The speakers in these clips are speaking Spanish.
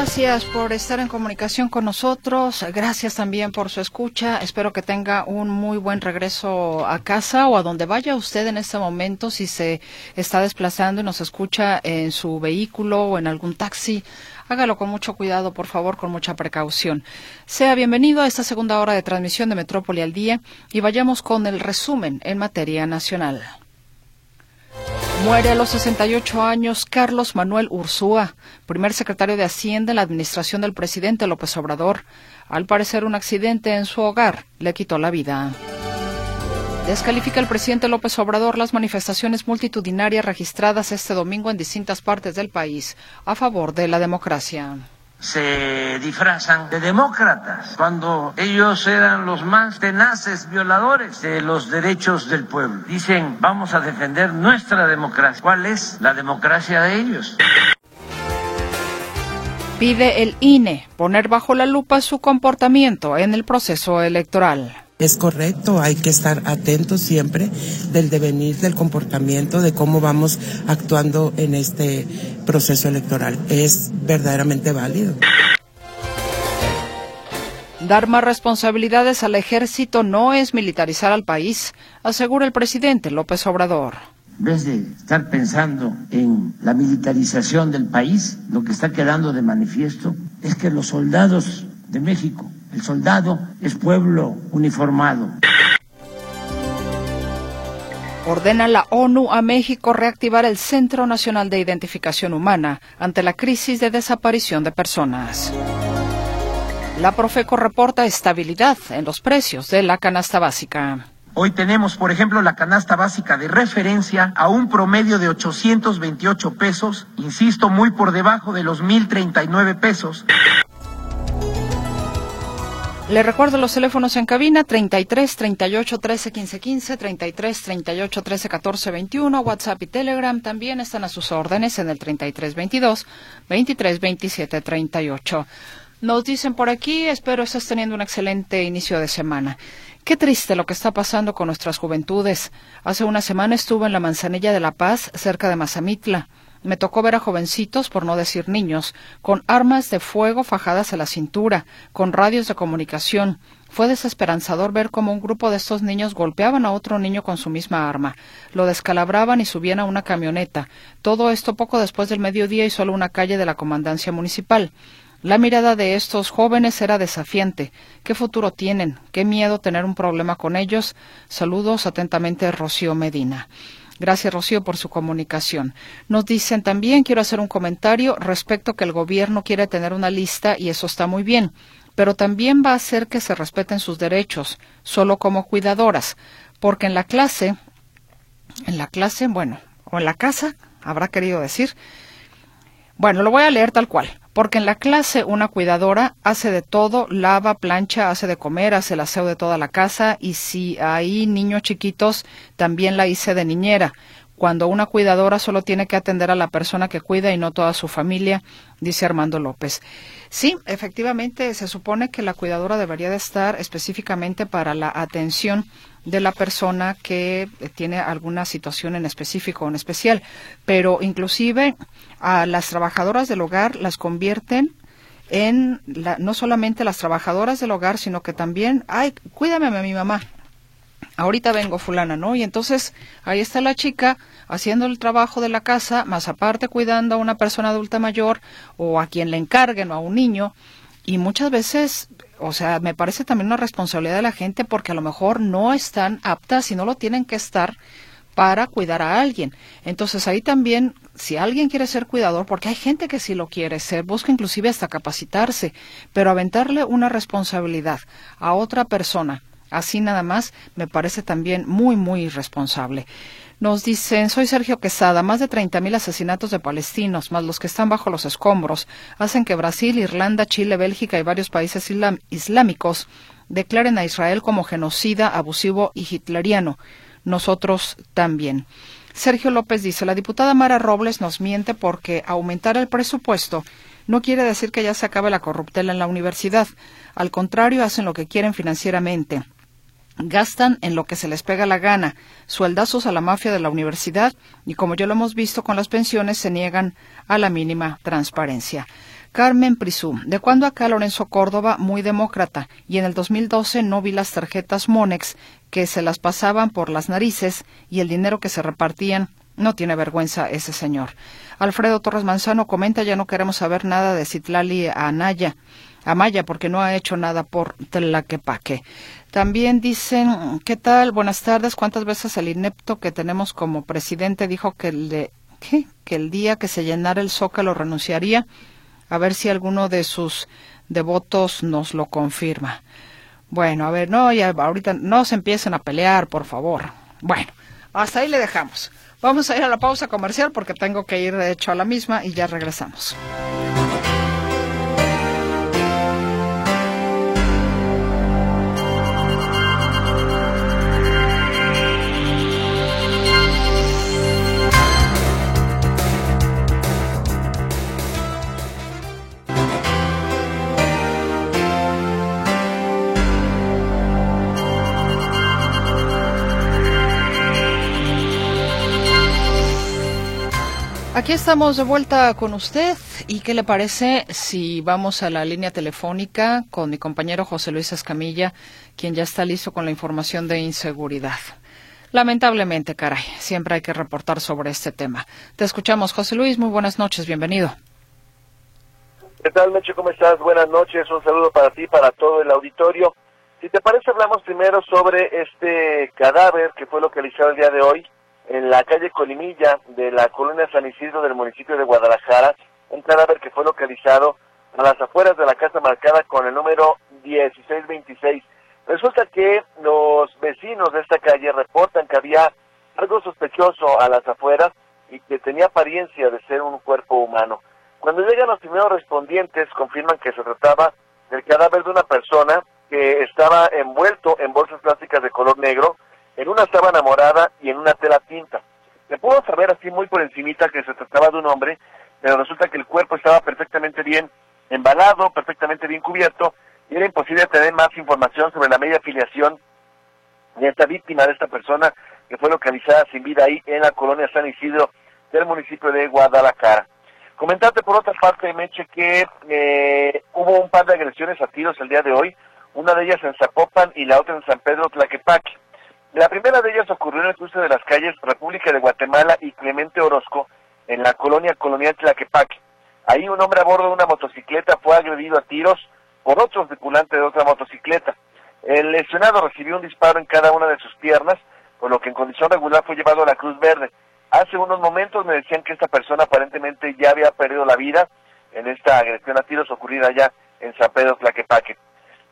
Gracias por estar en comunicación con nosotros. Gracias también por su escucha. Espero que tenga un muy buen regreso a casa o a donde vaya usted en este momento. Si se está desplazando y nos escucha en su vehículo o en algún taxi, hágalo con mucho cuidado, por favor, con mucha precaución. Sea bienvenido a esta segunda hora de transmisión de Metrópoli al Día y vayamos con el resumen en materia nacional. Muere a los 68 años Carlos Manuel Ursúa, primer secretario de Hacienda en la administración del presidente López Obrador. Al parecer, un accidente en su hogar le quitó la vida. Descalifica el presidente López Obrador las manifestaciones multitudinarias registradas este domingo en distintas partes del país a favor de la democracia se disfrazan de demócratas cuando ellos eran los más tenaces violadores de los derechos del pueblo. Dicen, vamos a defender nuestra democracia. ¿Cuál es la democracia de ellos? Pide el INE poner bajo la lupa su comportamiento en el proceso electoral es correcto, hay que estar atentos siempre del devenir del comportamiento, de cómo vamos actuando en este proceso electoral. Es verdaderamente válido. Dar más responsabilidades al ejército no es militarizar al país, asegura el presidente López Obrador. En vez de estar pensando en la militarización del país, lo que está quedando de manifiesto es que los soldados de México el soldado es pueblo uniformado. Ordena la ONU a México reactivar el Centro Nacional de Identificación Humana ante la crisis de desaparición de personas. La Profeco reporta estabilidad en los precios de la canasta básica. Hoy tenemos, por ejemplo, la canasta básica de referencia a un promedio de 828 pesos, insisto, muy por debajo de los 1.039 pesos. Le recuerdo los teléfonos en cabina 33 38 13 15 15, 33 38 13 14 21, WhatsApp y Telegram también están a sus órdenes en el 33 22 23 27 38. Nos dicen por aquí, espero estés teniendo un excelente inicio de semana. Qué triste lo que está pasando con nuestras juventudes. Hace una semana estuve en la Manzanilla de la Paz, cerca de Mazamitla. Me tocó ver a jovencitos, por no decir niños, con armas de fuego fajadas a la cintura, con radios de comunicación. Fue desesperanzador ver cómo un grupo de estos niños golpeaban a otro niño con su misma arma, lo descalabraban y subían a una camioneta. Todo esto poco después del mediodía y solo una calle de la comandancia municipal. La mirada de estos jóvenes era desafiante. ¿Qué futuro tienen? ¿Qué miedo tener un problema con ellos? Saludos atentamente, Rocío Medina. Gracias, Rocío, por su comunicación. Nos dicen también, quiero hacer un comentario respecto que el gobierno quiere tener una lista y eso está muy bien, pero también va a hacer que se respeten sus derechos, solo como cuidadoras, porque en la clase, en la clase, bueno, o en la casa, habrá querido decir, bueno, lo voy a leer tal cual. Porque en la clase una cuidadora hace de todo, lava, plancha, hace de comer, hace el aseo de toda la casa y si hay niños chiquitos, también la hice de niñera. Cuando una cuidadora solo tiene que atender a la persona que cuida y no toda su familia, dice Armando López. Sí, efectivamente, se supone que la cuidadora debería de estar específicamente para la atención de la persona que tiene alguna situación en específico o en especial, pero inclusive a las trabajadoras del hogar las convierten en no solamente las trabajadoras del hogar, sino que también, ay, cuídame a mi mamá. Ahorita vengo fulana, ¿no? Y entonces ahí está la chica haciendo el trabajo de la casa, más aparte cuidando a una persona adulta mayor o a quien le encarguen o a un niño. Y muchas veces, o sea, me parece también una responsabilidad de la gente porque a lo mejor no están aptas y no lo tienen que estar para cuidar a alguien. Entonces ahí también, si alguien quiere ser cuidador, porque hay gente que sí lo quiere ser, busca inclusive hasta capacitarse, pero aventarle una responsabilidad a otra persona, así nada más, me parece también muy, muy irresponsable. Nos dicen, soy Sergio Quesada, más de 30.000 asesinatos de palestinos, más los que están bajo los escombros, hacen que Brasil, Irlanda, Chile, Bélgica y varios países islámicos declaren a Israel como genocida, abusivo y hitleriano nosotros también. Sergio López dice, la diputada Mara Robles nos miente porque aumentar el presupuesto no quiere decir que ya se acabe la corruptela en la universidad. Al contrario, hacen lo que quieren financieramente. Gastan en lo que se les pega la gana, sueldazos a la mafia de la universidad y, como ya lo hemos visto con las pensiones, se niegan a la mínima transparencia. Carmen Prisú, ¿de cuándo acá Lorenzo Córdoba muy demócrata? Y en el 2012 no vi las tarjetas Monex que se las pasaban por las narices y el dinero que se repartían. No tiene vergüenza ese señor. Alfredo Torres Manzano comenta, ya no queremos saber nada de Citlali Anaya. Amaya, porque no ha hecho nada por Tlaquepaque. También dicen, ¿qué tal? Buenas tardes. ¿Cuántas veces el inepto que tenemos como presidente dijo que el, que el día que se llenara el zócalo renunciaría? A ver si alguno de sus devotos nos lo confirma. Bueno, a ver, no, ya ahorita no se empiecen a pelear, por favor. Bueno, hasta ahí le dejamos. Vamos a ir a la pausa comercial porque tengo que ir de hecho a la misma y ya regresamos. Aquí estamos de vuelta con usted. ¿Y qué le parece si vamos a la línea telefónica con mi compañero José Luis Escamilla, quien ya está listo con la información de inseguridad? Lamentablemente, caray, siempre hay que reportar sobre este tema. Te escuchamos, José Luis. Muy buenas noches, bienvenido. ¿Qué tal, Meche? ¿Cómo estás? Buenas noches. Un saludo para ti, para todo el auditorio. Si te parece, hablamos primero sobre este cadáver que fue localizado el día de hoy en la calle Colimilla de la colonia San Isidro del municipio de Guadalajara, un cadáver que fue localizado a las afueras de la casa marcada con el número 1626. Resulta que los vecinos de esta calle reportan que había algo sospechoso a las afueras y que tenía apariencia de ser un cuerpo humano. Cuando llegan los primeros respondientes confirman que se trataba del cadáver de una persona que estaba envuelto en bolsas plásticas de color negro, en una sábana morada y en una tela tinta. Se pudo saber así muy por encimita que se trataba de un hombre, pero resulta que el cuerpo estaba perfectamente bien embalado, perfectamente bien cubierto, y era imposible tener más información sobre la media filiación de esta víctima, de esta persona que fue localizada sin vida ahí en la colonia San Isidro del municipio de Guadalajara. Comentarte por otra parte, Meche, que eh, hubo un par de agresiones a tiros el día de hoy, una de ellas en Zapopan y la otra en San Pedro Tlaquepaque. La primera de ellas ocurrió en el cruce de las calles República de Guatemala y Clemente Orozco, en la colonia colonial Tlaquepaque. Ahí un hombre a bordo de una motocicleta fue agredido a tiros por otro tripulante de otra motocicleta. El lesionado recibió un disparo en cada una de sus piernas, por lo que en condición regular fue llevado a la Cruz Verde. Hace unos momentos me decían que esta persona aparentemente ya había perdido la vida en esta agresión a tiros ocurrida allá en San Pedro Tlaquepaque.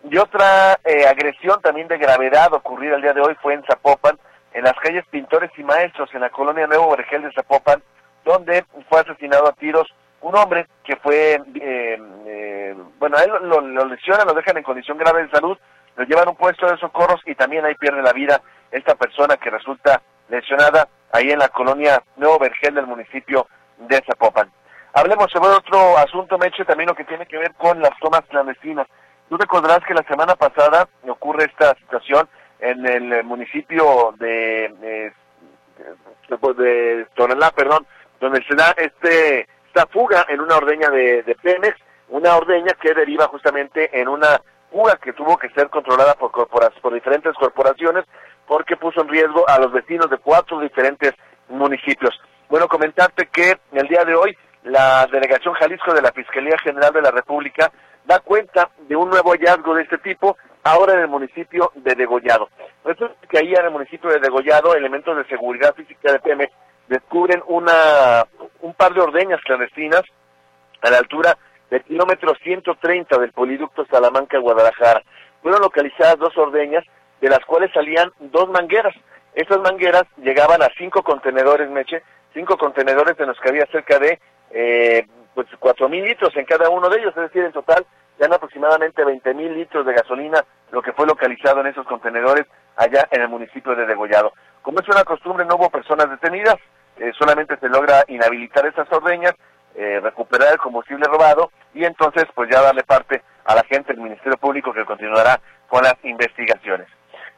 Y otra eh, agresión también de gravedad ocurrida el día de hoy fue en Zapopan, en las calles Pintores y Maestros, en la colonia Nuevo Vergel de Zapopan, donde fue asesinado a tiros un hombre que fue, eh, eh, bueno, a él lo, lo, lesionan, lo dejan en condición grave de salud, lo llevan a un puesto de socorros y también ahí pierde la vida esta persona que resulta lesionada ahí en la colonia Nuevo Vergel del municipio de Zapopan. Hablemos sobre otro asunto, Meche, también lo que tiene que ver con las tomas clandestinas. Tú recordarás que la semana pasada ocurre esta situación en el municipio de, de, de Tonalá, perdón, donde se da este esta fuga en una ordeña de, de una ordeña que deriva justamente en una fuga que tuvo que ser controlada por, corporas, por diferentes corporaciones porque puso en riesgo a los vecinos de cuatro diferentes municipios. Bueno, comentarte que el día de hoy la Delegación Jalisco de la Fiscalía General de la República da cuenta de un nuevo hallazgo de este tipo ahora en el municipio de Degollado. Resulta que ahí en el municipio de Degollado, elementos de seguridad física de Pemex descubren una un par de ordeñas clandestinas a la altura del kilómetro 130 del poliducto Salamanca-Guadalajara. Fueron localizadas dos ordeñas, de las cuales salían dos mangueras. Estas mangueras llegaban a cinco contenedores, Meche, cinco contenedores de los que había cerca de eh, pues cuatro mil litros en cada uno de ellos, es decir, en total dan aproximadamente 20 mil litros de gasolina, lo que fue localizado en esos contenedores allá en el municipio de Degollado. Como es una costumbre, no hubo personas detenidas, eh, solamente se logra inhabilitar esas ordeñas, eh, recuperar el combustible robado y entonces pues ya darle parte a la gente del Ministerio Público que continuará con las investigaciones.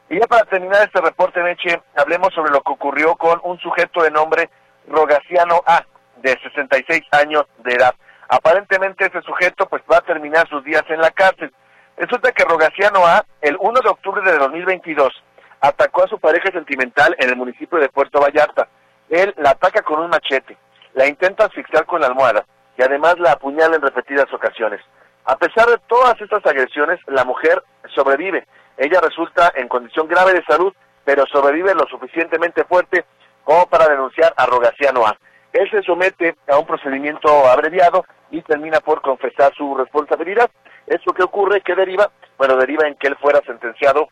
Y ya para terminar este reporte, Meche, hablemos sobre lo que ocurrió con un sujeto de nombre Rogaciano A, de 66 años de edad. Aparentemente este sujeto pues va a terminar sus días en la cárcel. Resulta que Rogaciano A, el 1 de octubre de 2022, atacó a su pareja sentimental en el municipio de Puerto Vallarta. Él la ataca con un machete, la intenta asfixiar con la almohada y además la apuñala en repetidas ocasiones. A pesar de todas estas agresiones, la mujer sobrevive. Ella resulta en condición grave de salud, pero sobrevive lo suficientemente fuerte como para denunciar a Rogaciano A. Él se somete a un procedimiento abreviado y termina por confesar su responsabilidad. ¿Eso qué ocurre? ¿Qué deriva? Bueno, deriva en que él fuera sentenciado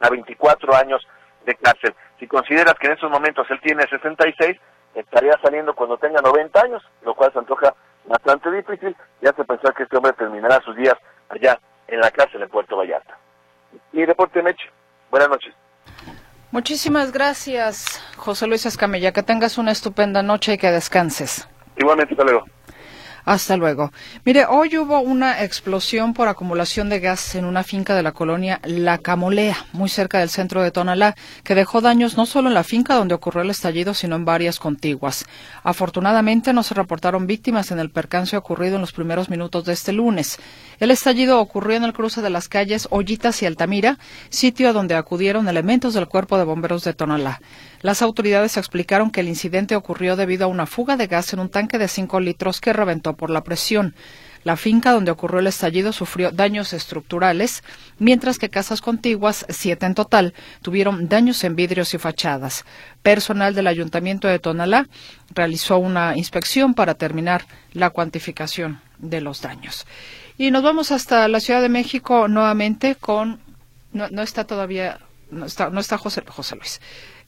a 24 años de cárcel. Si consideras que en estos momentos él tiene 66, estaría saliendo cuando tenga 90 años, lo cual se antoja bastante difícil. Ya se pensar que este hombre terminará sus días allá en la cárcel en Puerto Vallarta. Y Deporte Meche, buenas noches. Muchísimas gracias, José Luis Escamilla. Que tengas una estupenda noche y que descanses. Igualmente, hasta. Hasta luego. Mire, hoy hubo una explosión por acumulación de gas en una finca de la colonia La Camolea, muy cerca del centro de Tonalá, que dejó daños no solo en la finca donde ocurrió el estallido, sino en varias contiguas. Afortunadamente no se reportaron víctimas en el percance ocurrido en los primeros minutos de este lunes. El estallido ocurrió en el cruce de las calles Ollitas y Altamira, sitio a donde acudieron elementos del Cuerpo de Bomberos de Tonalá. Las autoridades explicaron que el incidente ocurrió debido a una fuga de gas en un tanque de 5 litros que reventó por la presión. La finca donde ocurrió el estallido sufrió daños estructurales, mientras que casas contiguas, siete en total, tuvieron daños en vidrios y fachadas. Personal del Ayuntamiento de Tonalá realizó una inspección para terminar la cuantificación de los daños. Y nos vamos hasta la Ciudad de México nuevamente con. No, no está todavía. No está, no está José, José Luis.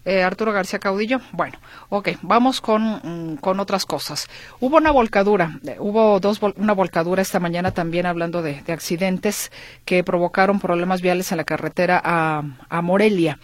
Eh, Arturo García Caudillo. Bueno, ok, vamos con, mm, con otras cosas. Hubo una volcadura, eh, hubo dos una volcadura esta mañana también hablando de, de, accidentes que provocaron problemas viales en la carretera a, a Morelia.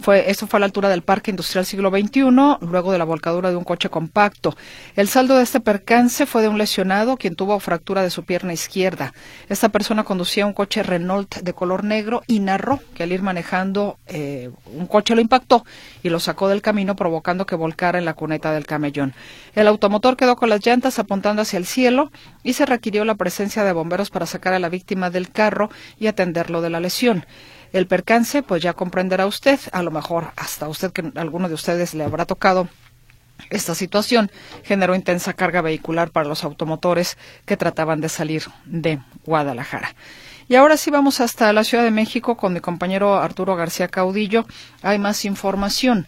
Fue, esto fue a la altura del Parque Industrial Siglo XXI, luego de la volcadura de un coche compacto. El saldo de este percance fue de un lesionado quien tuvo fractura de su pierna izquierda. Esta persona conducía un coche Renault de color negro y narró que al ir manejando eh, un coche lo impactó y lo sacó del camino provocando que volcara en la cuneta del camellón. El automotor quedó con las llantas apuntando hacia el cielo y se requirió la presencia de bomberos para sacar a la víctima del carro y atenderlo de la lesión. El percance, pues ya comprenderá usted, a lo mejor hasta usted que alguno de ustedes le habrá tocado esta situación generó intensa carga vehicular para los automotores que trataban de salir de Guadalajara. Y ahora sí vamos hasta la Ciudad de México con mi compañero Arturo García Caudillo. Hay más información.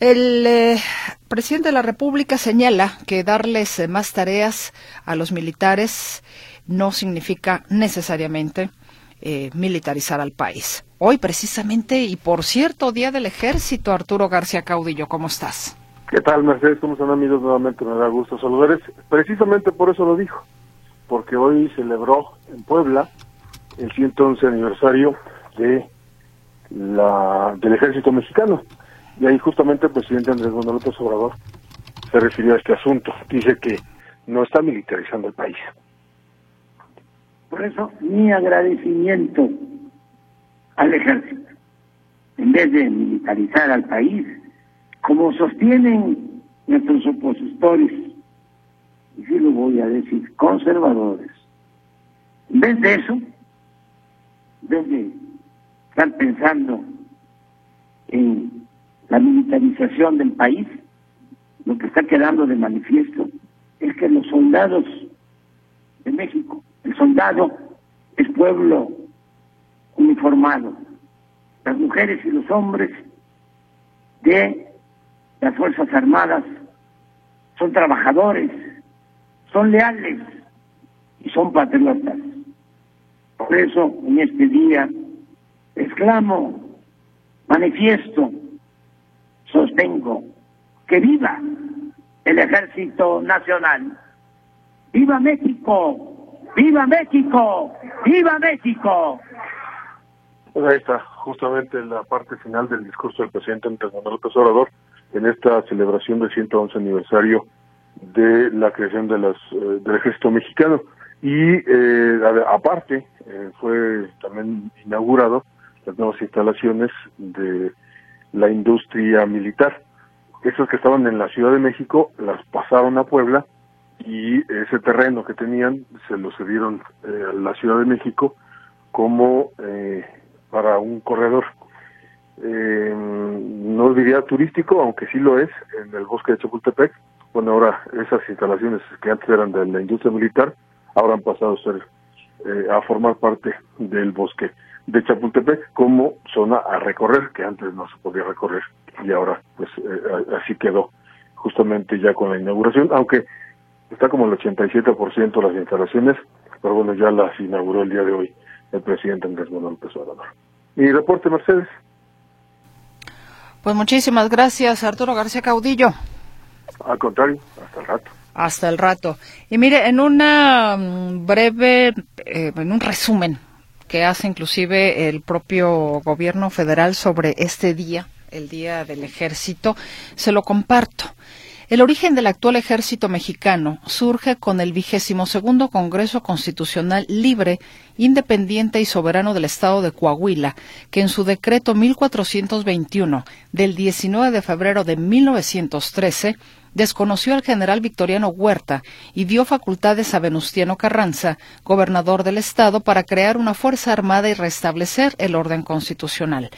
El eh, presidente de la República señala que darles eh, más tareas a los militares no significa necesariamente eh, militarizar al país. Hoy precisamente, y por cierto, Día del Ejército, Arturo García Caudillo, ¿cómo estás? ¿Qué tal, Mercedes? ¿Cómo están amigos? Nuevamente me da gusto saludarles. Precisamente por eso lo dijo, porque hoy celebró en Puebla el 111 aniversario de la del Ejército Mexicano. Y ahí justamente el presidente Andrés Manuel López Obrador se refirió a este asunto. Dice que no está militarizando el país. Por eso, mi agradecimiento al ejército, en vez de militarizar al país, como sostienen nuestros opositores, y sí lo voy a decir, conservadores. En vez de eso, en vez de estar pensando en la militarización del país, lo que está quedando de manifiesto es que los soldados de México el soldado es pueblo uniformado. Las mujeres y los hombres de las Fuerzas Armadas son trabajadores, son leales y son patriotas. Por eso en este día exclamo, manifiesto, sostengo que viva el Ejército Nacional. ¡Viva México! ¡Viva México! ¡Viva México! Pues ahí está, justamente la parte final del discurso del presidente Andrés Manuel López Obrador en esta celebración del 111 aniversario de la creación de las, eh, del ejército mexicano. Y eh, aparte, eh, fue también inaugurado las nuevas instalaciones de la industria militar. Esas que estaban en la Ciudad de México las pasaron a Puebla y ese terreno que tenían se lo cedieron eh, a la Ciudad de México como eh, para un corredor. Eh, no diría turístico, aunque sí lo es, en el bosque de Chapultepec. Bueno, ahora esas instalaciones que antes eran de la industria militar, ahora han pasado a ser a formar parte del bosque de Chapultepec como zona a recorrer, que antes no se podía recorrer y ahora pues así quedó justamente ya con la inauguración, aunque está como el 87% las instalaciones, pero bueno, ya las inauguró el día de hoy el presidente Andrés Manuel López Obrador. Y reporte, Mercedes. Pues muchísimas gracias, Arturo García Caudillo. Al contrario, hasta el rato. Hasta el rato. Y mire, en una mm, breve, eh, en un resumen que hace inclusive el propio gobierno federal sobre este día, el Día del Ejército, se lo comparto. El origen del actual ejército mexicano surge con el vigésimo segundo Congreso Constitucional Libre, Independiente y Soberano del Estado de Coahuila, que en su decreto 1421 del 19 de febrero de 1913 desconoció al general Victoriano Huerta y dio facultades a Venustiano Carranza, gobernador del Estado, para crear una fuerza armada y restablecer el orden constitucional.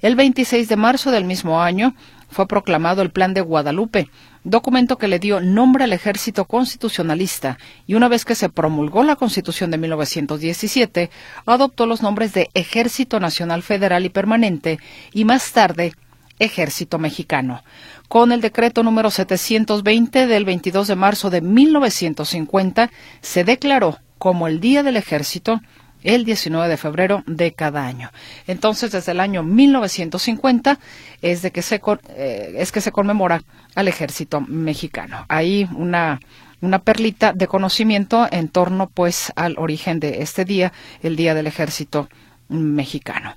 El 26 de marzo del mismo año fue proclamado el Plan de Guadalupe, documento que le dio nombre al ejército constitucionalista y una vez que se promulgó la Constitución de 1917, adoptó los nombres de Ejército Nacional Federal y Permanente y más tarde Ejército Mexicano. Con el decreto número 720 del 22 de marzo de 1950 se declaró como el Día del Ejército el 19 de febrero de cada año. Entonces, desde el año 1950 es, de que, se, eh, es que se conmemora al ejército mexicano. Ahí una una perlita de conocimiento en torno pues al origen de este día, el Día del Ejército Mexicano.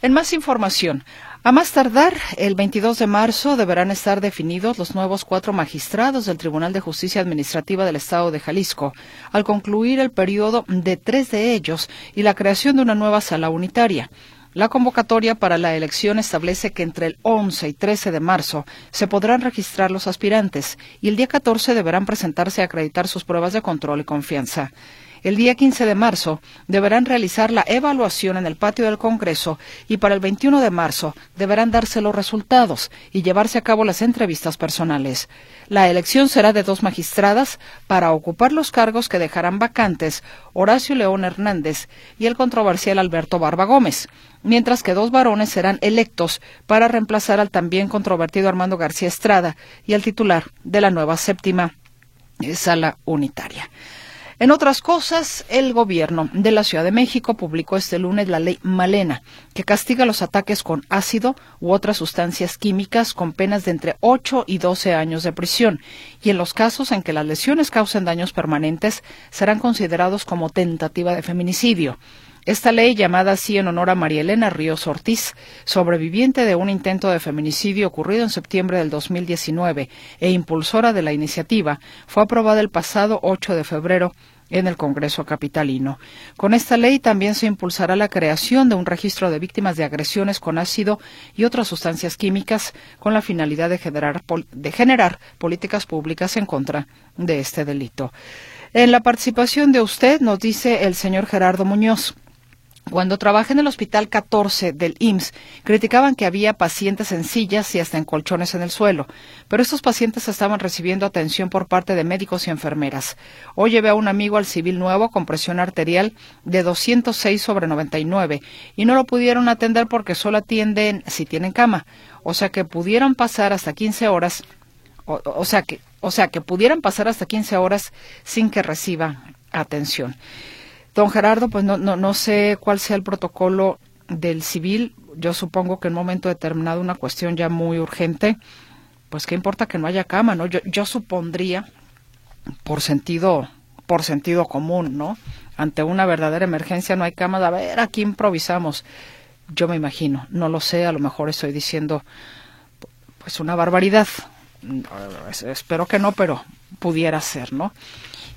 En más información, a más tardar, el 22 de marzo deberán estar definidos los nuevos cuatro magistrados del Tribunal de Justicia Administrativa del Estado de Jalisco, al concluir el periodo de tres de ellos y la creación de una nueva sala unitaria. La convocatoria para la elección establece que entre el 11 y 13 de marzo se podrán registrar los aspirantes y el día 14 deberán presentarse a acreditar sus pruebas de control y confianza. El día 15 de marzo deberán realizar la evaluación en el patio del Congreso y para el 21 de marzo deberán darse los resultados y llevarse a cabo las entrevistas personales. La elección será de dos magistradas para ocupar los cargos que dejarán vacantes Horacio León Hernández y el controversial Alberto Barba Gómez, mientras que dos varones serán electos para reemplazar al también controvertido Armando García Estrada y al titular de la nueva séptima sala unitaria. En otras cosas, el gobierno de la Ciudad de México publicó este lunes la ley Malena, que castiga los ataques con ácido u otras sustancias químicas con penas de entre 8 y 12 años de prisión, y en los casos en que las lesiones causen daños permanentes serán considerados como tentativa de feminicidio. Esta ley, llamada así en honor a María Elena Ríos Ortiz, sobreviviente de un intento de feminicidio ocurrido en septiembre del 2019 e impulsora de la iniciativa, fue aprobada el pasado 8 de febrero en el Congreso capitalino. Con esta ley también se impulsará la creación de un registro de víctimas de agresiones con ácido y otras sustancias químicas con la finalidad de generar, políticas públicas en contra de este delito. En la participación de usted nos dice el señor Gerardo Muñoz. Cuando trabajé en el Hospital 14 del IMSS, criticaban que había pacientes en sillas y hasta en colchones en el suelo, pero estos pacientes estaban recibiendo atención por parte de médicos y enfermeras. Hoy llevé a un amigo al civil nuevo con presión arterial de 206 sobre 99 y no lo pudieron atender porque solo atienden si tienen cama, o sea que pudieron pasar hasta 15 horas, o, o sea que, o sea que pudieran pasar hasta 15 horas sin que reciba atención. Don Gerardo, pues no, no, no sé cuál sea el protocolo del civil. Yo supongo que en un momento determinado una cuestión ya muy urgente, pues qué importa que no haya cama, ¿no? Yo, yo supondría, por sentido, por sentido común, ¿no? Ante una verdadera emergencia no hay cama, a ver, aquí improvisamos. Yo me imagino, no lo sé, a lo mejor estoy diciendo pues una barbaridad. Espero que no, pero pudiera ser, ¿no?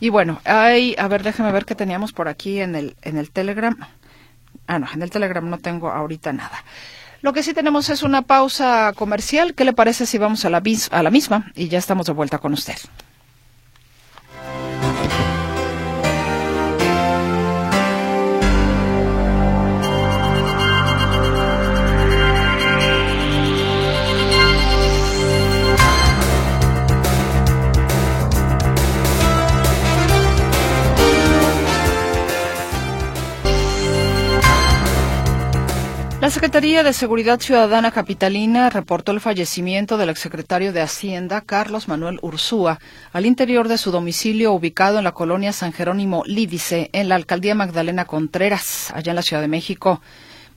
Y bueno, hay, a ver, déjeme ver qué teníamos por aquí en el, en el Telegram. Ah, no, en el Telegram no tengo ahorita nada. Lo que sí tenemos es una pausa comercial. ¿Qué le parece si vamos a la, a la misma? Y ya estamos de vuelta con usted. Secretaría de Seguridad Ciudadana Capitalina reportó el fallecimiento del exsecretario de Hacienda, Carlos Manuel Ursúa, al interior de su domicilio ubicado en la colonia San Jerónimo Lídice, en la alcaldía Magdalena Contreras, allá en la Ciudad de México.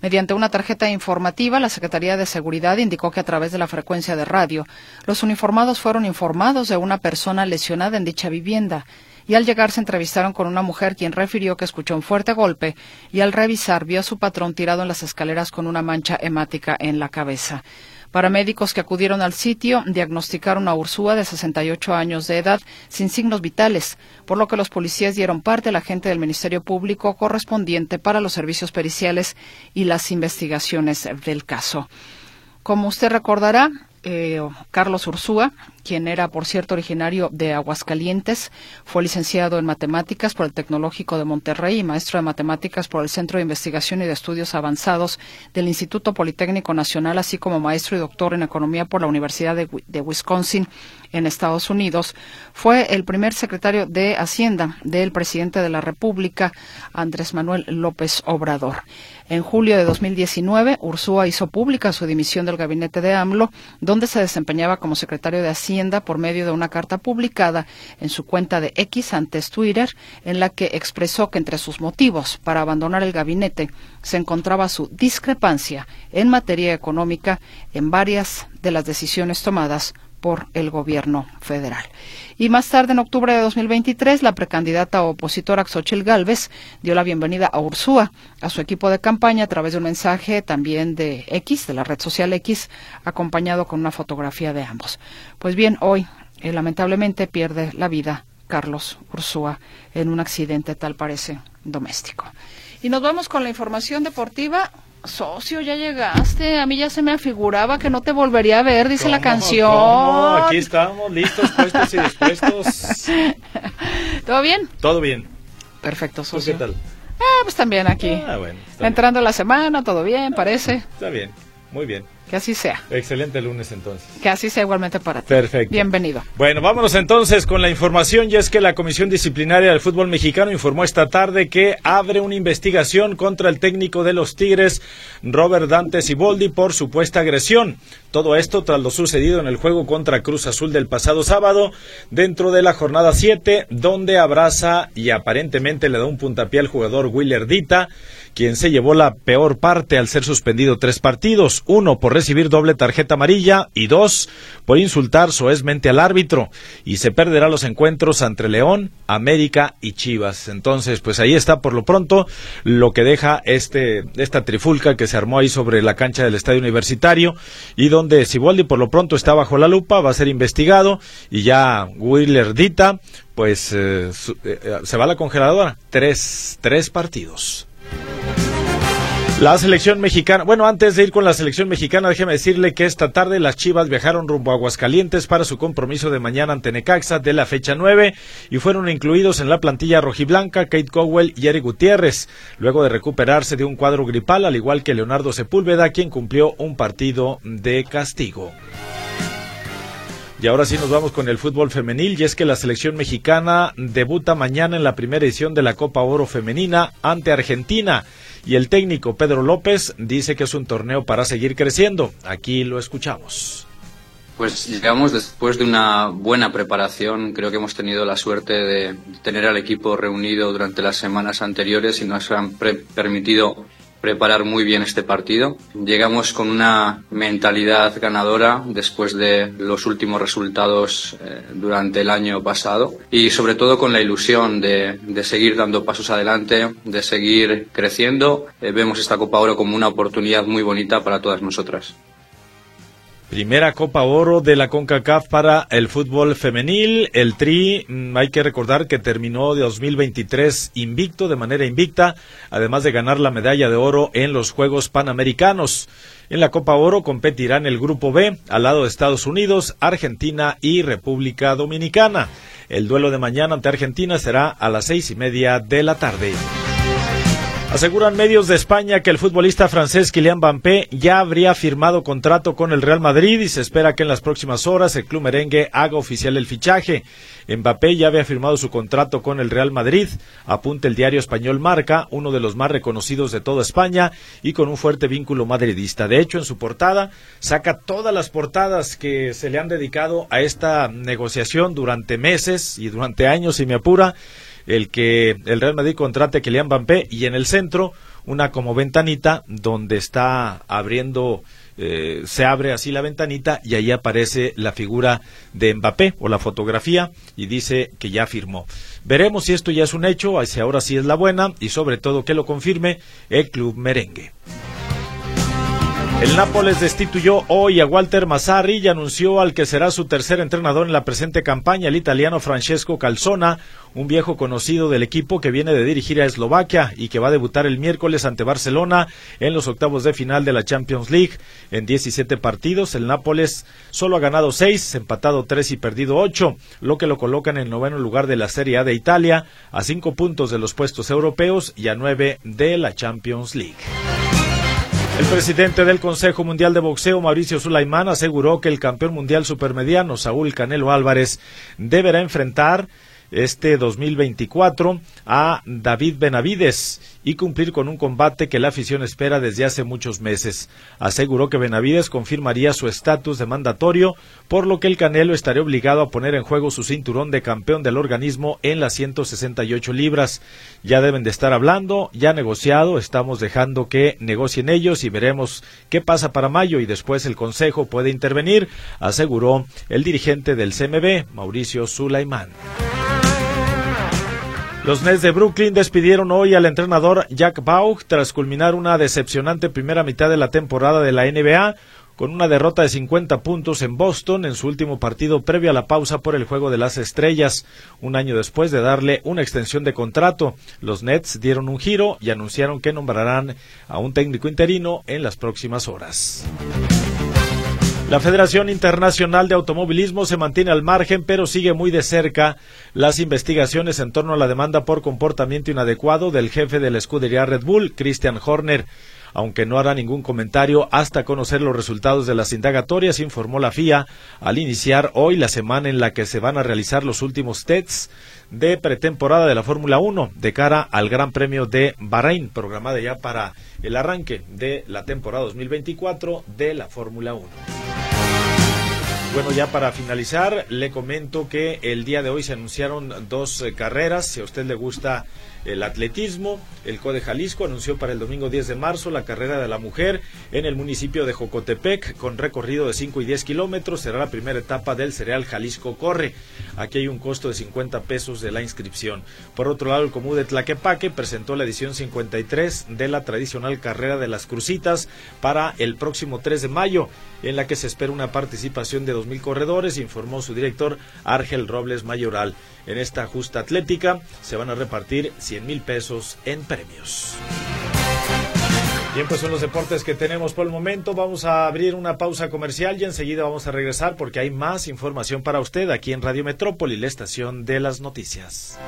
Mediante una tarjeta informativa, la Secretaría de Seguridad indicó que a través de la frecuencia de radio, los uniformados fueron informados de una persona lesionada en dicha vivienda y al llegar se entrevistaron con una mujer quien refirió que escuchó un fuerte golpe y al revisar vio a su patrón tirado en las escaleras con una mancha hemática en la cabeza. Paramédicos que acudieron al sitio diagnosticaron a Ursúa de 68 años de edad sin signos vitales, por lo que los policías dieron parte al agente del Ministerio Público correspondiente para los servicios periciales y las investigaciones del caso. Como usted recordará, eh, Carlos Ursúa, quien era, por cierto, originario de Aguascalientes, fue licenciado en matemáticas por el Tecnológico de Monterrey y maestro de matemáticas por el Centro de Investigación y de Estudios Avanzados del Instituto Politécnico Nacional, así como maestro y doctor en economía por la Universidad de, de Wisconsin en Estados Unidos. Fue el primer secretario de Hacienda del presidente de la República, Andrés Manuel López Obrador. En julio de 2019, Ursúa hizo pública su dimisión del gabinete de AMLO, donde se desempeñaba como secretario de Hacienda por medio de una carta publicada en su cuenta de X antes Twitter, en la que expresó que entre sus motivos para abandonar el gabinete se encontraba su discrepancia en materia económica en varias de las decisiones tomadas por el gobierno federal. Y más tarde, en octubre de 2023, la precandidata opositora Xochil Gálvez dio la bienvenida a Ursúa, a su equipo de campaña, a través de un mensaje también de X, de la red social X, acompañado con una fotografía de ambos. Pues bien, hoy, eh, lamentablemente, pierde la vida Carlos Ursúa en un accidente, tal parece, doméstico. Y nos vamos con la información deportiva Socio, ya llegaste. A mí ya se me afiguraba que no te volvería a ver, dice la canción. Aquí estamos, listos, puestos y dispuestos. ¿Todo bien? Todo bien. Perfecto, socio. ¿Qué tal? Ah, pues también aquí. Ah, bueno. Entrando la semana, todo bien, parece. Está bien, muy bien. Que así sea. Excelente lunes entonces. Que así sea igualmente para ti. Perfecto. Bienvenido. Bueno, vámonos entonces con la información y es que la Comisión Disciplinaria del Fútbol Mexicano informó esta tarde que abre una investigación contra el técnico de los Tigres, Robert Dante Siboldi, por supuesta agresión. Todo esto tras lo sucedido en el juego contra Cruz Azul del pasado sábado, dentro de la jornada 7, donde abraza y aparentemente le da un puntapié al jugador Willer Dita quien se llevó la peor parte al ser suspendido tres partidos, uno por recibir doble tarjeta amarilla y dos por insultar soezmente al árbitro, y se perderá los encuentros entre León, América y Chivas. Entonces, pues ahí está por lo pronto lo que deja este esta trifulca que se armó ahí sobre la cancha del Estadio Universitario y donde Siboldi por lo pronto está bajo la lupa, va a ser investigado y ya Willer Dita pues eh, eh, se va a la congeladora. Tres, tres partidos. La selección mexicana, bueno, antes de ir con la selección mexicana, déjeme decirle que esta tarde las Chivas viajaron rumbo a Aguascalientes para su compromiso de mañana ante Necaxa de la fecha 9 y fueron incluidos en la plantilla rojiblanca Kate Cowell y Eric Gutiérrez, luego de recuperarse de un cuadro gripal, al igual que Leonardo Sepúlveda, quien cumplió un partido de castigo. Y ahora sí nos vamos con el fútbol femenil y es que la selección mexicana debuta mañana en la primera edición de la Copa Oro Femenina ante Argentina y el técnico Pedro López dice que es un torneo para seguir creciendo. Aquí lo escuchamos. Pues llegamos después de una buena preparación. Creo que hemos tenido la suerte de tener al equipo reunido durante las semanas anteriores y nos han permitido preparar muy bien este partido. Llegamos con una mentalidad ganadora después de los últimos resultados eh, durante el año pasado y sobre todo con la ilusión de, de seguir dando pasos adelante, de seguir creciendo. Eh, vemos esta Copa Oro como una oportunidad muy bonita para todas nosotras. Primera Copa Oro de la CONCACAF para el fútbol femenil. El Tri, mm, hay que recordar que terminó de 2023 invicto, de manera invicta, además de ganar la medalla de oro en los Juegos Panamericanos. En la Copa Oro competirán el Grupo B, al lado de Estados Unidos, Argentina y República Dominicana. El duelo de mañana ante Argentina será a las seis y media de la tarde. Aseguran medios de España que el futbolista francés Kylian Mbappé ya habría firmado contrato con el Real Madrid y se espera que en las próximas horas el club merengue haga oficial el fichaje. Mbappé ya había firmado su contrato con el Real Madrid, apunta el diario español Marca, uno de los más reconocidos de toda España y con un fuerte vínculo madridista. De hecho, en su portada saca todas las portadas que se le han dedicado a esta negociación durante meses y durante años, si me apura el que el Real Madrid contrate a Kylian Mbappé y en el centro una como ventanita donde está abriendo eh, se abre así la ventanita y ahí aparece la figura de Mbappé o la fotografía y dice que ya firmó. Veremos si esto ya es un hecho, si ahora sí es la buena y sobre todo que lo confirme el club merengue. El Nápoles destituyó hoy a Walter Mazzarri y anunció al que será su tercer entrenador en la presente campaña, el italiano Francesco Calzona, un viejo conocido del equipo que viene de dirigir a Eslovaquia y que va a debutar el miércoles ante Barcelona en los octavos de final de la Champions League. En 17 partidos, el Nápoles solo ha ganado 6, empatado 3 y perdido 8, lo que lo coloca en el noveno lugar de la Serie A de Italia, a 5 puntos de los puestos europeos y a 9 de la Champions League. El presidente del Consejo Mundial de Boxeo, Mauricio Sulaimán, aseguró que el campeón mundial supermediano, Saúl Canelo Álvarez, deberá enfrentar este 2024 a David Benavides y cumplir con un combate que la afición espera desde hace muchos meses. Aseguró que Benavides confirmaría su estatus de mandatorio, por lo que el Canelo estaría obligado a poner en juego su cinturón de campeón del organismo en las 168 libras. Ya deben de estar hablando, ya negociado, estamos dejando que negocien ellos y veremos qué pasa para mayo y después el Consejo puede intervenir, aseguró el dirigente del CMB, Mauricio Sulaimán. Los Nets de Brooklyn despidieron hoy al entrenador Jack Baugh tras culminar una decepcionante primera mitad de la temporada de la NBA con una derrota de 50 puntos en Boston en su último partido previo a la pausa por el Juego de las Estrellas. Un año después de darle una extensión de contrato, los Nets dieron un giro y anunciaron que nombrarán a un técnico interino en las próximas horas. La Federación Internacional de Automovilismo se mantiene al margen, pero sigue muy de cerca las investigaciones en torno a la demanda por comportamiento inadecuado del jefe de la escudería Red Bull, Christian Horner. Aunque no hará ningún comentario hasta conocer los resultados de las indagatorias, informó la FIA al iniciar hoy la semana en la que se van a realizar los últimos tests de pretemporada de la Fórmula 1 de cara al Gran Premio de Bahrein, programada ya para el arranque de la temporada 2024 de la Fórmula 1. Bueno, ya para finalizar, le comento que el día de hoy se anunciaron dos eh, carreras. Si a usted le gusta el atletismo. El CODE Jalisco anunció para el domingo 10 de marzo la carrera de la mujer en el municipio de Jocotepec con recorrido de 5 y 10 kilómetros. Será la primera etapa del Cereal Jalisco Corre. Aquí hay un costo de 50 pesos de la inscripción. Por otro lado, el Comú de Tlaquepaque presentó la edición 53 de la tradicional carrera de las Crucitas para el próximo 3 de mayo, en la que se espera una participación de 2.000 corredores, informó su director Argel Robles Mayoral. En esta justa atlética se van a repartir 100 mil pesos en premios. Bien, pues son los deportes que tenemos por el momento. Vamos a abrir una pausa comercial y enseguida vamos a regresar porque hay más información para usted aquí en Radio Metrópoli, la estación de las noticias.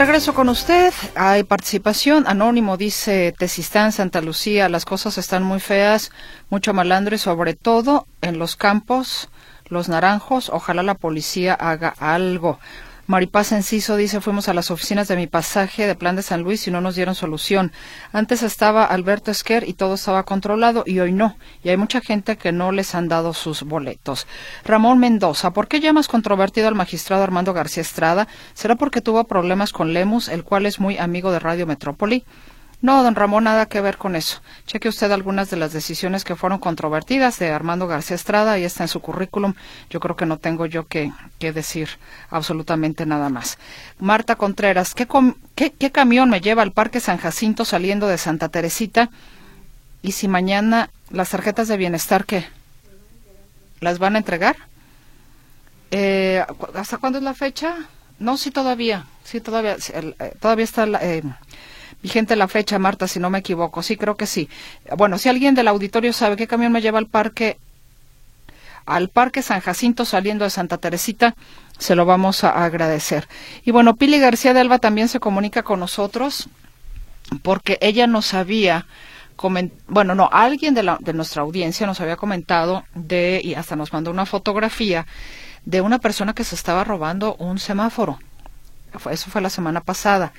Regreso con usted, hay participación. Anónimo dice Tesistán, Santa Lucía, las cosas están muy feas, mucho malandro y sobre todo en los campos, los naranjos, ojalá la policía haga algo. Maripaz Enciso dice, fuimos a las oficinas de mi pasaje de Plan de San Luis y no nos dieron solución. Antes estaba Alberto Esquer y todo estaba controlado y hoy no. Y hay mucha gente que no les han dado sus boletos. Ramón Mendoza, ¿por qué llamas controvertido al magistrado Armando García Estrada? ¿Será porque tuvo problemas con Lemus, el cual es muy amigo de Radio Metrópoli? No, don Ramón, nada que ver con eso. Cheque usted algunas de las decisiones que fueron controvertidas de Armando García Estrada y está en su currículum. Yo creo que no tengo yo que, decir absolutamente nada más. Marta Contreras, ¿qué, ¿qué, camión me lleva al Parque San Jacinto saliendo de Santa Teresita? Y si mañana las tarjetas de bienestar, ¿qué? ¿Las van a entregar? Eh, ¿Hasta cuándo es la fecha? No, sí, todavía. Sí, todavía. Eh, todavía está. Eh, vigente la fecha, Marta, si no me equivoco. Sí, creo que sí. Bueno, si alguien del auditorio sabe qué camión me lleva al parque, al Parque San Jacinto saliendo de Santa Teresita, se lo vamos a agradecer. Y bueno, Pili García de Alba también se comunica con nosotros porque ella nos había bueno, no, alguien de, la, de nuestra audiencia nos había comentado de, y hasta nos mandó una fotografía de una persona que se estaba robando un semáforo. Eso fue la semana pasada.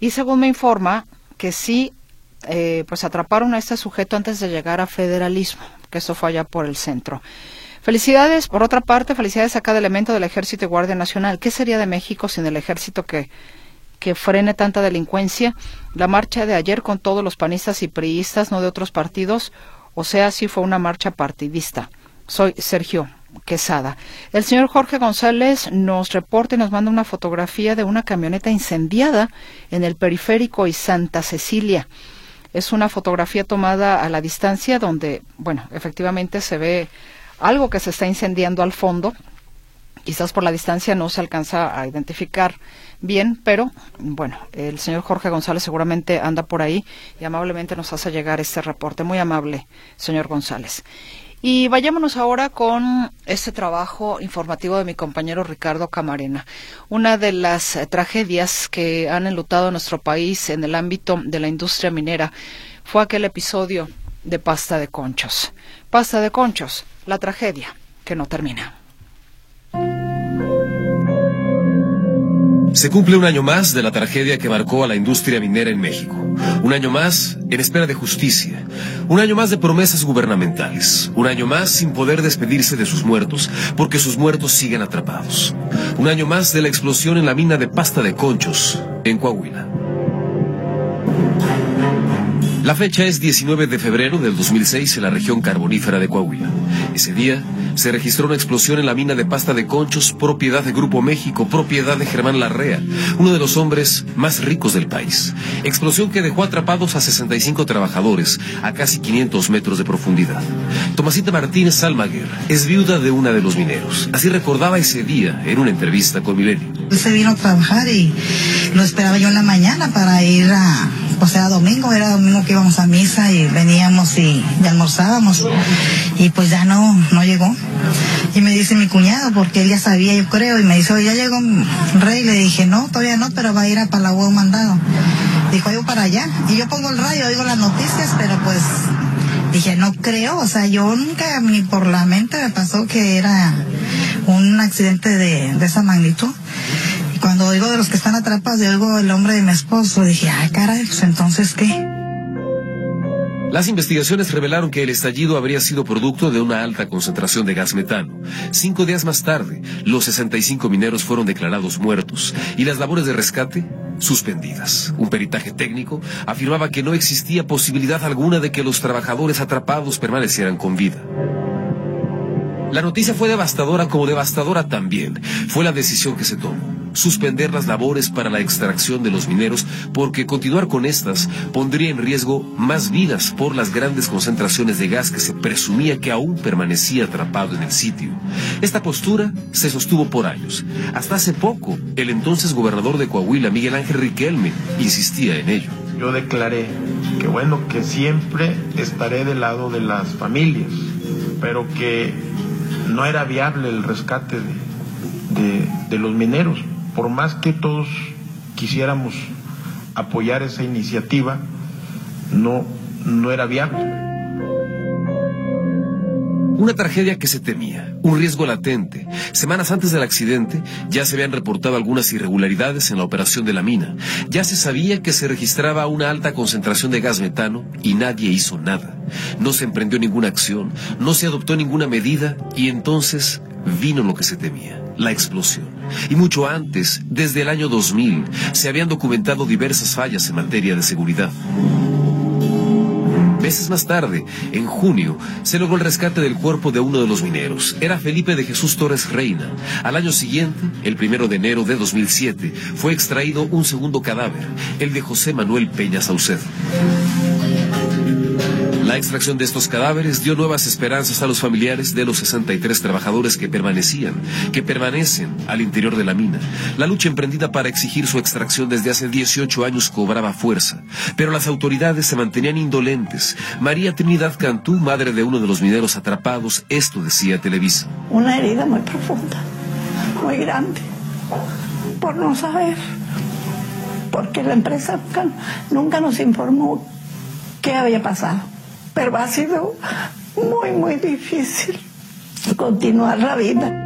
Y según me informa, que sí, eh, pues atraparon a este sujeto antes de llegar a federalismo, que eso fue allá por el centro. Felicidades, por otra parte, felicidades a cada elemento del Ejército y Guardia Nacional. ¿Qué sería de México sin el Ejército que, que frene tanta delincuencia? La marcha de ayer con todos los panistas y priistas, no de otros partidos, o sea, sí fue una marcha partidista. Soy Sergio Quesada. El señor Jorge González nos reporta y nos manda una fotografía de una camioneta incendiada en el periférico y Santa Cecilia. Es una fotografía tomada a la distancia donde, bueno, efectivamente se ve algo que se está incendiando al fondo. Quizás por la distancia no se alcanza a identificar bien, pero bueno, el señor Jorge González seguramente anda por ahí y amablemente nos hace llegar este reporte. Muy amable, señor González. Y vayámonos ahora con este trabajo informativo de mi compañero Ricardo Camarena. Una de las eh, tragedias que han enlutado nuestro país en el ámbito de la industria minera fue aquel episodio de pasta de conchos. Pasta de conchos, la tragedia que no termina. Se cumple un año más de la tragedia que marcó a la industria minera en México. Un año más en espera de justicia. Un año más de promesas gubernamentales. Un año más sin poder despedirse de sus muertos porque sus muertos siguen atrapados. Un año más de la explosión en la mina de pasta de conchos en Coahuila. La fecha es 19 de febrero del 2006 en la región carbonífera de Coahuila. Ese día se registró una explosión en la mina de pasta de conchos, propiedad de Grupo México, propiedad de Germán Larrea, uno de los hombres más ricos del país. Explosión que dejó atrapados a 65 trabajadores a casi 500 metros de profundidad. Tomasita Martínez Salmaguer es viuda de una de los mineros. Así recordaba ese día en una entrevista con Milenio. Se vino a trabajar y lo esperaba yo en la mañana para ir a, o sea, domingo, era domingo que íbamos a misa y veníamos y, y almorzábamos y pues ya no, no llegó. Y me dice mi cuñado, porque él ya sabía, yo creo, y me dice, ya llegó Rey. Le dije, no, todavía no, pero va a ir a Palagua mandado. Dijo, yo para allá. Y yo pongo el radio, oigo las noticias, pero pues dije, no creo, o sea, yo nunca ni por la mente me pasó que era un accidente de, de esa magnitud. Y cuando oigo de los que están atrapados, y oigo el hombre de mi esposo, dije, ay, caray, pues entonces, ¿qué? Las investigaciones revelaron que el estallido habría sido producto de una alta concentración de gas metano. Cinco días más tarde, los 65 mineros fueron declarados muertos y las labores de rescate suspendidas. Un peritaje técnico afirmaba que no existía posibilidad alguna de que los trabajadores atrapados permanecieran con vida. La noticia fue devastadora como devastadora también fue la decisión que se tomó suspender las labores para la extracción de los mineros porque continuar con estas pondría en riesgo más vidas por las grandes concentraciones de gas que se presumía que aún permanecía atrapado en el sitio. Esta postura se sostuvo por años. Hasta hace poco, el entonces gobernador de Coahuila, Miguel Ángel Riquelme, insistía en ello. Yo declaré que bueno, que siempre estaré del lado de las familias, pero que no era viable el rescate de, de los mineros por más que todos quisiéramos apoyar esa iniciativa, no, no era viable. Una tragedia que se temía, un riesgo latente. Semanas antes del accidente ya se habían reportado algunas irregularidades en la operación de la mina. Ya se sabía que se registraba una alta concentración de gas metano y nadie hizo nada. No se emprendió ninguna acción, no se adoptó ninguna medida y entonces vino lo que se temía, la explosión. Y mucho antes, desde el año 2000, se habían documentado diversas fallas en materia de seguridad. Meses más tarde, en junio, se logró el rescate del cuerpo de uno de los mineros. Era Felipe de Jesús Torres Reina. Al año siguiente, el primero de enero de 2007, fue extraído un segundo cadáver, el de José Manuel Peña Saucedo. Extracción de estos cadáveres dio nuevas esperanzas a los familiares de los 63 trabajadores que permanecían, que permanecen al interior de la mina. La lucha emprendida para exigir su extracción desde hace 18 años cobraba fuerza, pero las autoridades se mantenían indolentes. María Trinidad Cantú, madre de uno de los mineros atrapados, esto decía Televisa. Una herida muy profunda, muy grande, por no saber, porque la empresa nunca nos informó qué había pasado pero ha sido muy, muy difícil continuar la vida.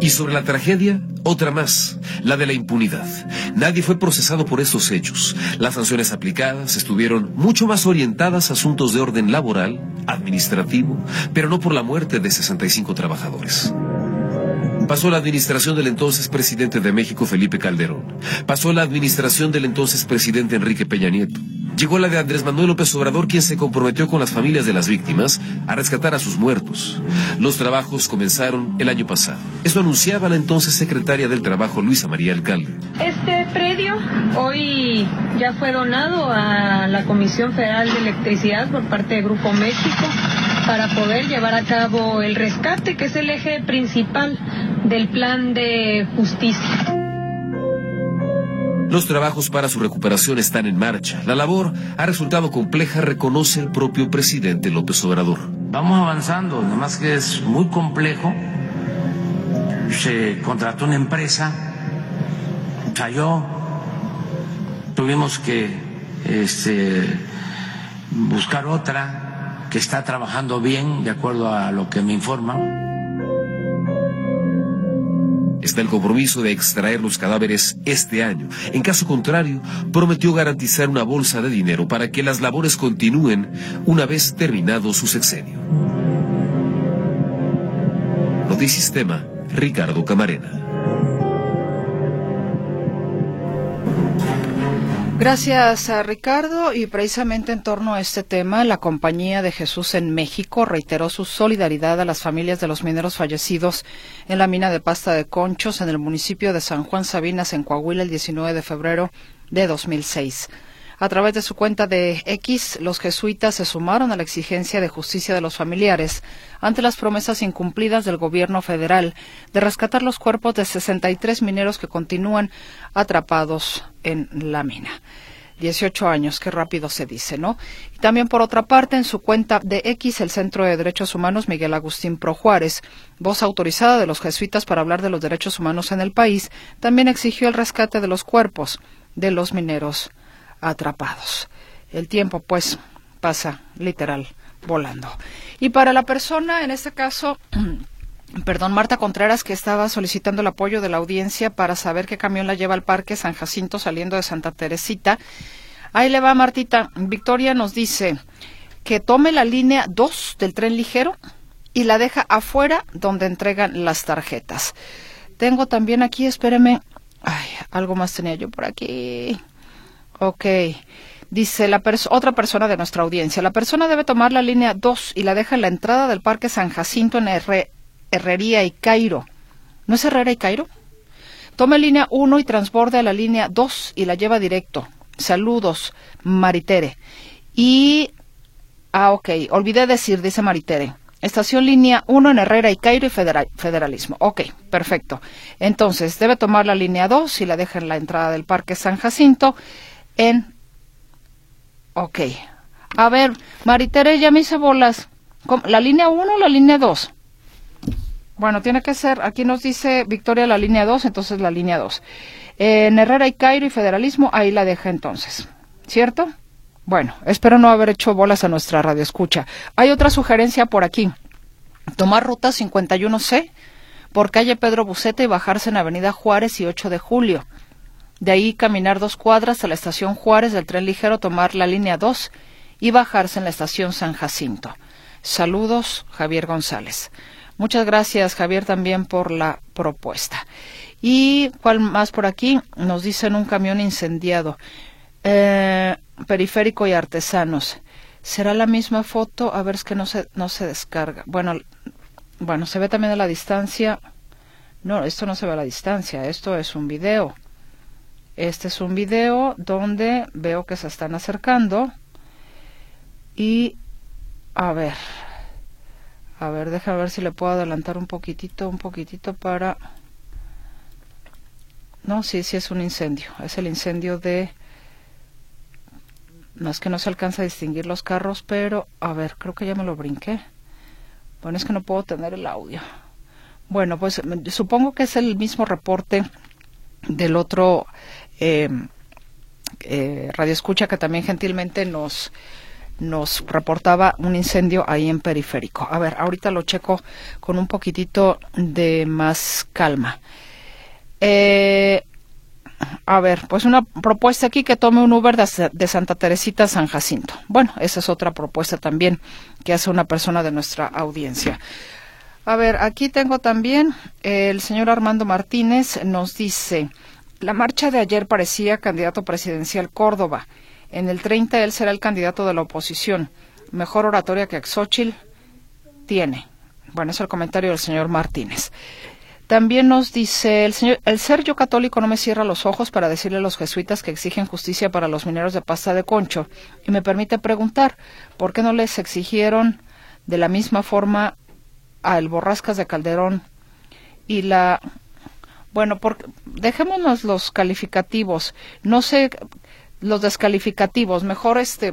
Y sobre la tragedia, otra más, la de la impunidad. Nadie fue procesado por esos hechos. Las sanciones aplicadas estuvieron mucho más orientadas a asuntos de orden laboral, administrativo, pero no por la muerte de 65 trabajadores. Pasó la administración del entonces presidente de México, Felipe Calderón. Pasó la administración del entonces presidente Enrique Peña Nieto. Llegó la de Andrés Manuel López Obrador, quien se comprometió con las familias de las víctimas a rescatar a sus muertos. Los trabajos comenzaron el año pasado. Eso anunciaba la entonces secretaria del Trabajo, Luisa María Alcalde. Este predio hoy ya fue donado a la Comisión Federal de Electricidad por parte de Grupo México para poder llevar a cabo el rescate, que es el eje principal del plan de justicia. Los trabajos para su recuperación están en marcha. La labor ha resultado compleja, reconoce el propio presidente López Obrador. Vamos avanzando, nada más que es muy complejo. Se contrató una empresa, falló, tuvimos que este, buscar otra que está trabajando bien, de acuerdo a lo que me informan está el compromiso de extraer los cadáveres este año. En caso contrario, prometió garantizar una bolsa de dinero para que las labores continúen una vez terminado su sexenio. Notisistema, Ricardo Camarena. Gracias a Ricardo y precisamente en torno a este tema, la Compañía de Jesús en México reiteró su solidaridad a las familias de los mineros fallecidos en la mina de pasta de Conchos en el municipio de San Juan Sabinas en Coahuila el 19 de febrero de 2006. A través de su cuenta de X, los jesuitas se sumaron a la exigencia de justicia de los familiares ante las promesas incumplidas del gobierno federal de rescatar los cuerpos de 63 mineros que continúan atrapados en la mina. 18 años, qué rápido se dice, ¿no? Y también por otra parte, en su cuenta de X, el Centro de Derechos Humanos Miguel Agustín Pro Juárez, voz autorizada de los jesuitas para hablar de los derechos humanos en el país, también exigió el rescate de los cuerpos de los mineros atrapados. El tiempo, pues, pasa literal volando. Y para la persona, en este caso, perdón, Marta Contreras, que estaba solicitando el apoyo de la audiencia para saber qué camión la lleva al Parque San Jacinto saliendo de Santa Teresita. Ahí le va, Martita. Victoria nos dice que tome la línea 2 del tren ligero y la deja afuera donde entregan las tarjetas. Tengo también aquí, espéreme. Ay, algo más tenía yo por aquí. Ok. Dice la otra persona de nuestra audiencia, la persona debe tomar la línea 2 y la deja en la entrada del Parque San Jacinto en Herrería y Cairo. ¿No es Herrera y Cairo? Tome línea 1 y transborde a la línea 2 y la lleva directo. Saludos, Maritere. Y... Ah, ok. Olvidé decir, dice Maritere. Estación línea 1 en Herrera y Cairo y Federalismo. Ok, perfecto. Entonces, debe tomar la línea 2 y la deja en la entrada del Parque San Jacinto en... Ok. A ver, Maritere, ya me hice bolas. ¿La línea 1 o la línea 2? Bueno, tiene que ser, aquí nos dice Victoria la línea 2, entonces la línea 2. en Herrera y Cairo y Federalismo, ahí la deja entonces. ¿Cierto? Bueno, espero no haber hecho bolas a nuestra radio escucha. Hay otra sugerencia por aquí. Tomar ruta 51C por calle Pedro Buceta y bajarse en Avenida Juárez y 8 de Julio. De ahí caminar dos cuadras a la estación Juárez del tren ligero, tomar la línea 2 y bajarse en la estación San Jacinto. Saludos, Javier González. Muchas gracias, Javier, también por la propuesta. ¿Y cuál más por aquí? Nos dicen un camión incendiado. Eh, periférico y artesanos. ¿Será la misma foto? A ver, es que no se, no se descarga. Bueno, bueno, se ve también a la distancia. No, esto no se ve a la distancia, esto es un video. Este es un video donde veo que se están acercando. Y a ver, a ver, déjame ver si le puedo adelantar un poquitito, un poquitito para... No, sí, sí es un incendio. Es el incendio de... No es que no se alcanza a distinguir los carros, pero a ver, creo que ya me lo brinqué. Bueno, es que no puedo tener el audio. Bueno, pues supongo que es el mismo reporte del otro eh, eh, radio escucha que también gentilmente nos nos reportaba un incendio ahí en periférico. A ver, ahorita lo checo con un poquitito de más calma. Eh, a ver, pues una propuesta aquí que tome un Uber de, Santa Teresita a San Jacinto. Bueno, esa es otra propuesta también que hace una persona de nuestra audiencia. A ver, aquí tengo también el señor Armando Martínez nos dice, la marcha de ayer parecía candidato presidencial Córdoba en el 30 él será el candidato de la oposición. Mejor oratoria que Xochitl tiene. Bueno, es el comentario del señor Martínez. También nos dice el señor, el ser yo católico no me cierra los ojos para decirle a los jesuitas que exigen justicia para los mineros de pasta de concho y me permite preguntar por qué no les exigieron de la misma forma a el Borrascas de Calderón y la bueno, porque dejémonos los calificativos. No sé los descalificativos. Mejor este,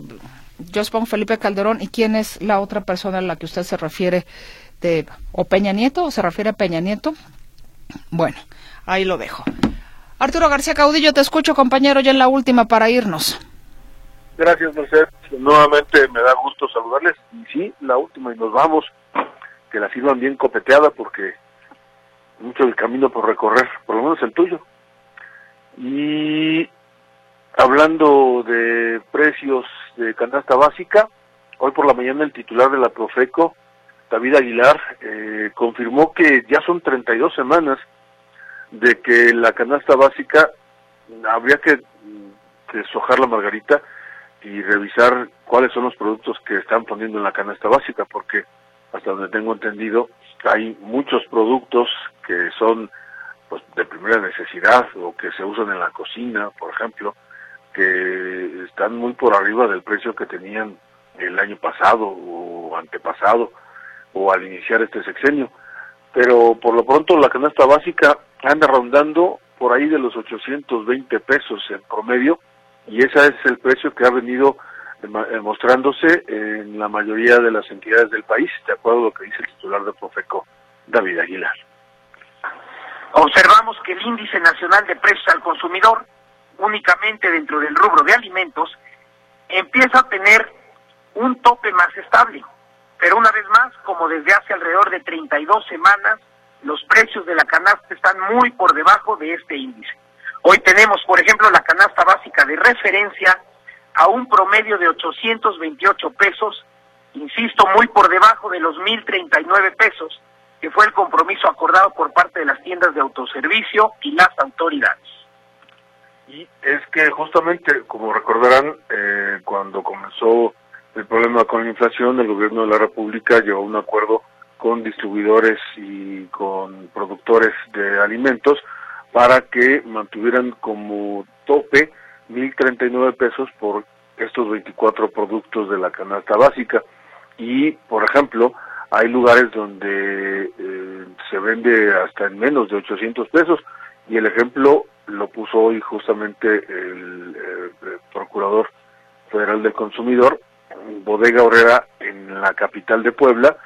yo pongo Felipe Calderón y quién es la otra persona a la que usted se refiere de o Peña Nieto o se refiere a Peña Nieto. Bueno, ahí lo dejo. Arturo García Caudillo, te escucho, compañero, ya en la última para irnos. Gracias, Mercedes. Nuevamente me da gusto saludarles. Y sí, la última y nos vamos. Que la sirvan bien copeteada porque mucho del camino por recorrer, por lo menos el tuyo. Y Hablando de precios de canasta básica, hoy por la mañana el titular de la Profeco, David Aguilar, eh, confirmó que ya son 32 semanas de que la canasta básica habría que deshojar la margarita y revisar cuáles son los productos que están poniendo en la canasta básica, porque hasta donde tengo entendido hay muchos productos que son pues de primera necesidad o que se usan en la cocina, por ejemplo, que están muy por arriba del precio que tenían el año pasado o antepasado o al iniciar este sexenio. Pero por lo pronto la canasta básica anda rondando por ahí de los 820 pesos en promedio y ese es el precio que ha venido mostrándose en la mayoría de las entidades del país, de acuerdo a lo que dice el titular de Profeco, David Aguilar. Observamos que el índice nacional de precios al consumidor únicamente dentro del rubro de alimentos, empieza a tener un tope más estable. Pero una vez más, como desde hace alrededor de 32 semanas, los precios de la canasta están muy por debajo de este índice. Hoy tenemos, por ejemplo, la canasta básica de referencia a un promedio de 828 pesos, insisto, muy por debajo de los 1.039 pesos, que fue el compromiso acordado por parte de las tiendas de autoservicio y las autoridades. Y es que justamente, como recordarán, eh, cuando comenzó el problema con la inflación, el gobierno de la República llegó a un acuerdo con distribuidores y con productores de alimentos para que mantuvieran como tope 1.039 pesos por estos 24 productos de la canasta básica. Y, por ejemplo, hay lugares donde eh, se vende hasta en menos de 800 pesos. Y el ejemplo lo puso hoy justamente el, Procurador Federal del Consumidor, Bodega Horrera en la capital de Puebla,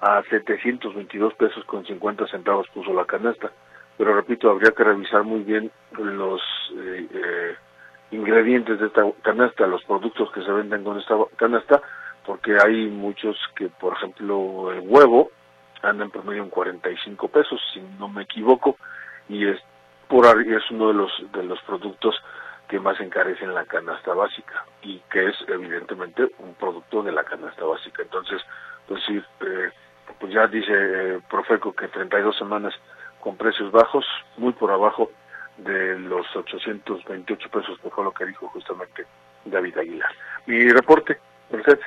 a 722 pesos con 50 centavos puso la canasta. Pero repito, habría que revisar muy bien los eh, eh, ingredientes de esta canasta, los productos que se venden con esta canasta, porque hay muchos que, por ejemplo, el huevo anda en promedio en 45 pesos, si no me equivoco, y es por es uno de los de los productos que más encarecen la canasta básica y que es evidentemente un producto de la canasta básica. Entonces, pues sí, eh, pues ya dice eh, Profeco que 32 semanas con precios bajos, muy por abajo de los 828 pesos, que fue lo que dijo justamente David Aguilar. Mi reporte, Mercedes.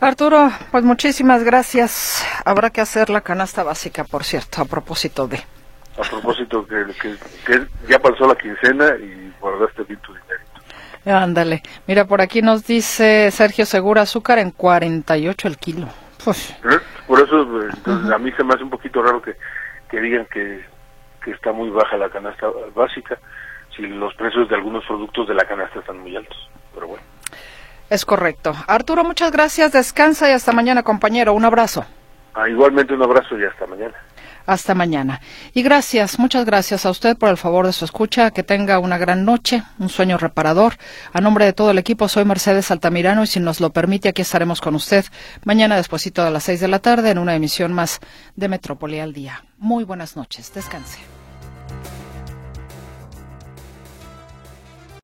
Arturo, pues muchísimas gracias. Habrá que hacer la canasta básica, por cierto, a propósito de. A propósito que, que, ya pasó la quincena y guardaste bien tu dinero. Ándale. Mira, por aquí nos dice Sergio Segura, azúcar en 48 el kilo. Pues. ¿Eh? Por eso, entonces, a mí se me hace un poquito raro que, que digan que, que está muy baja la canasta básica, si los precios de algunos productos de la canasta están muy altos. Pero bueno. Es correcto. Arturo, muchas gracias. Descansa y hasta mañana, compañero. Un abrazo. Ah, igualmente un abrazo y hasta mañana. Hasta mañana. Y gracias, muchas gracias a usted por el favor de su escucha. Que tenga una gran noche, un sueño reparador. A nombre de todo el equipo, soy Mercedes Altamirano y si nos lo permite, aquí estaremos con usted mañana despuesito de las seis de la tarde en una emisión más de Metrópoli al Día. Muy buenas noches. Descanse.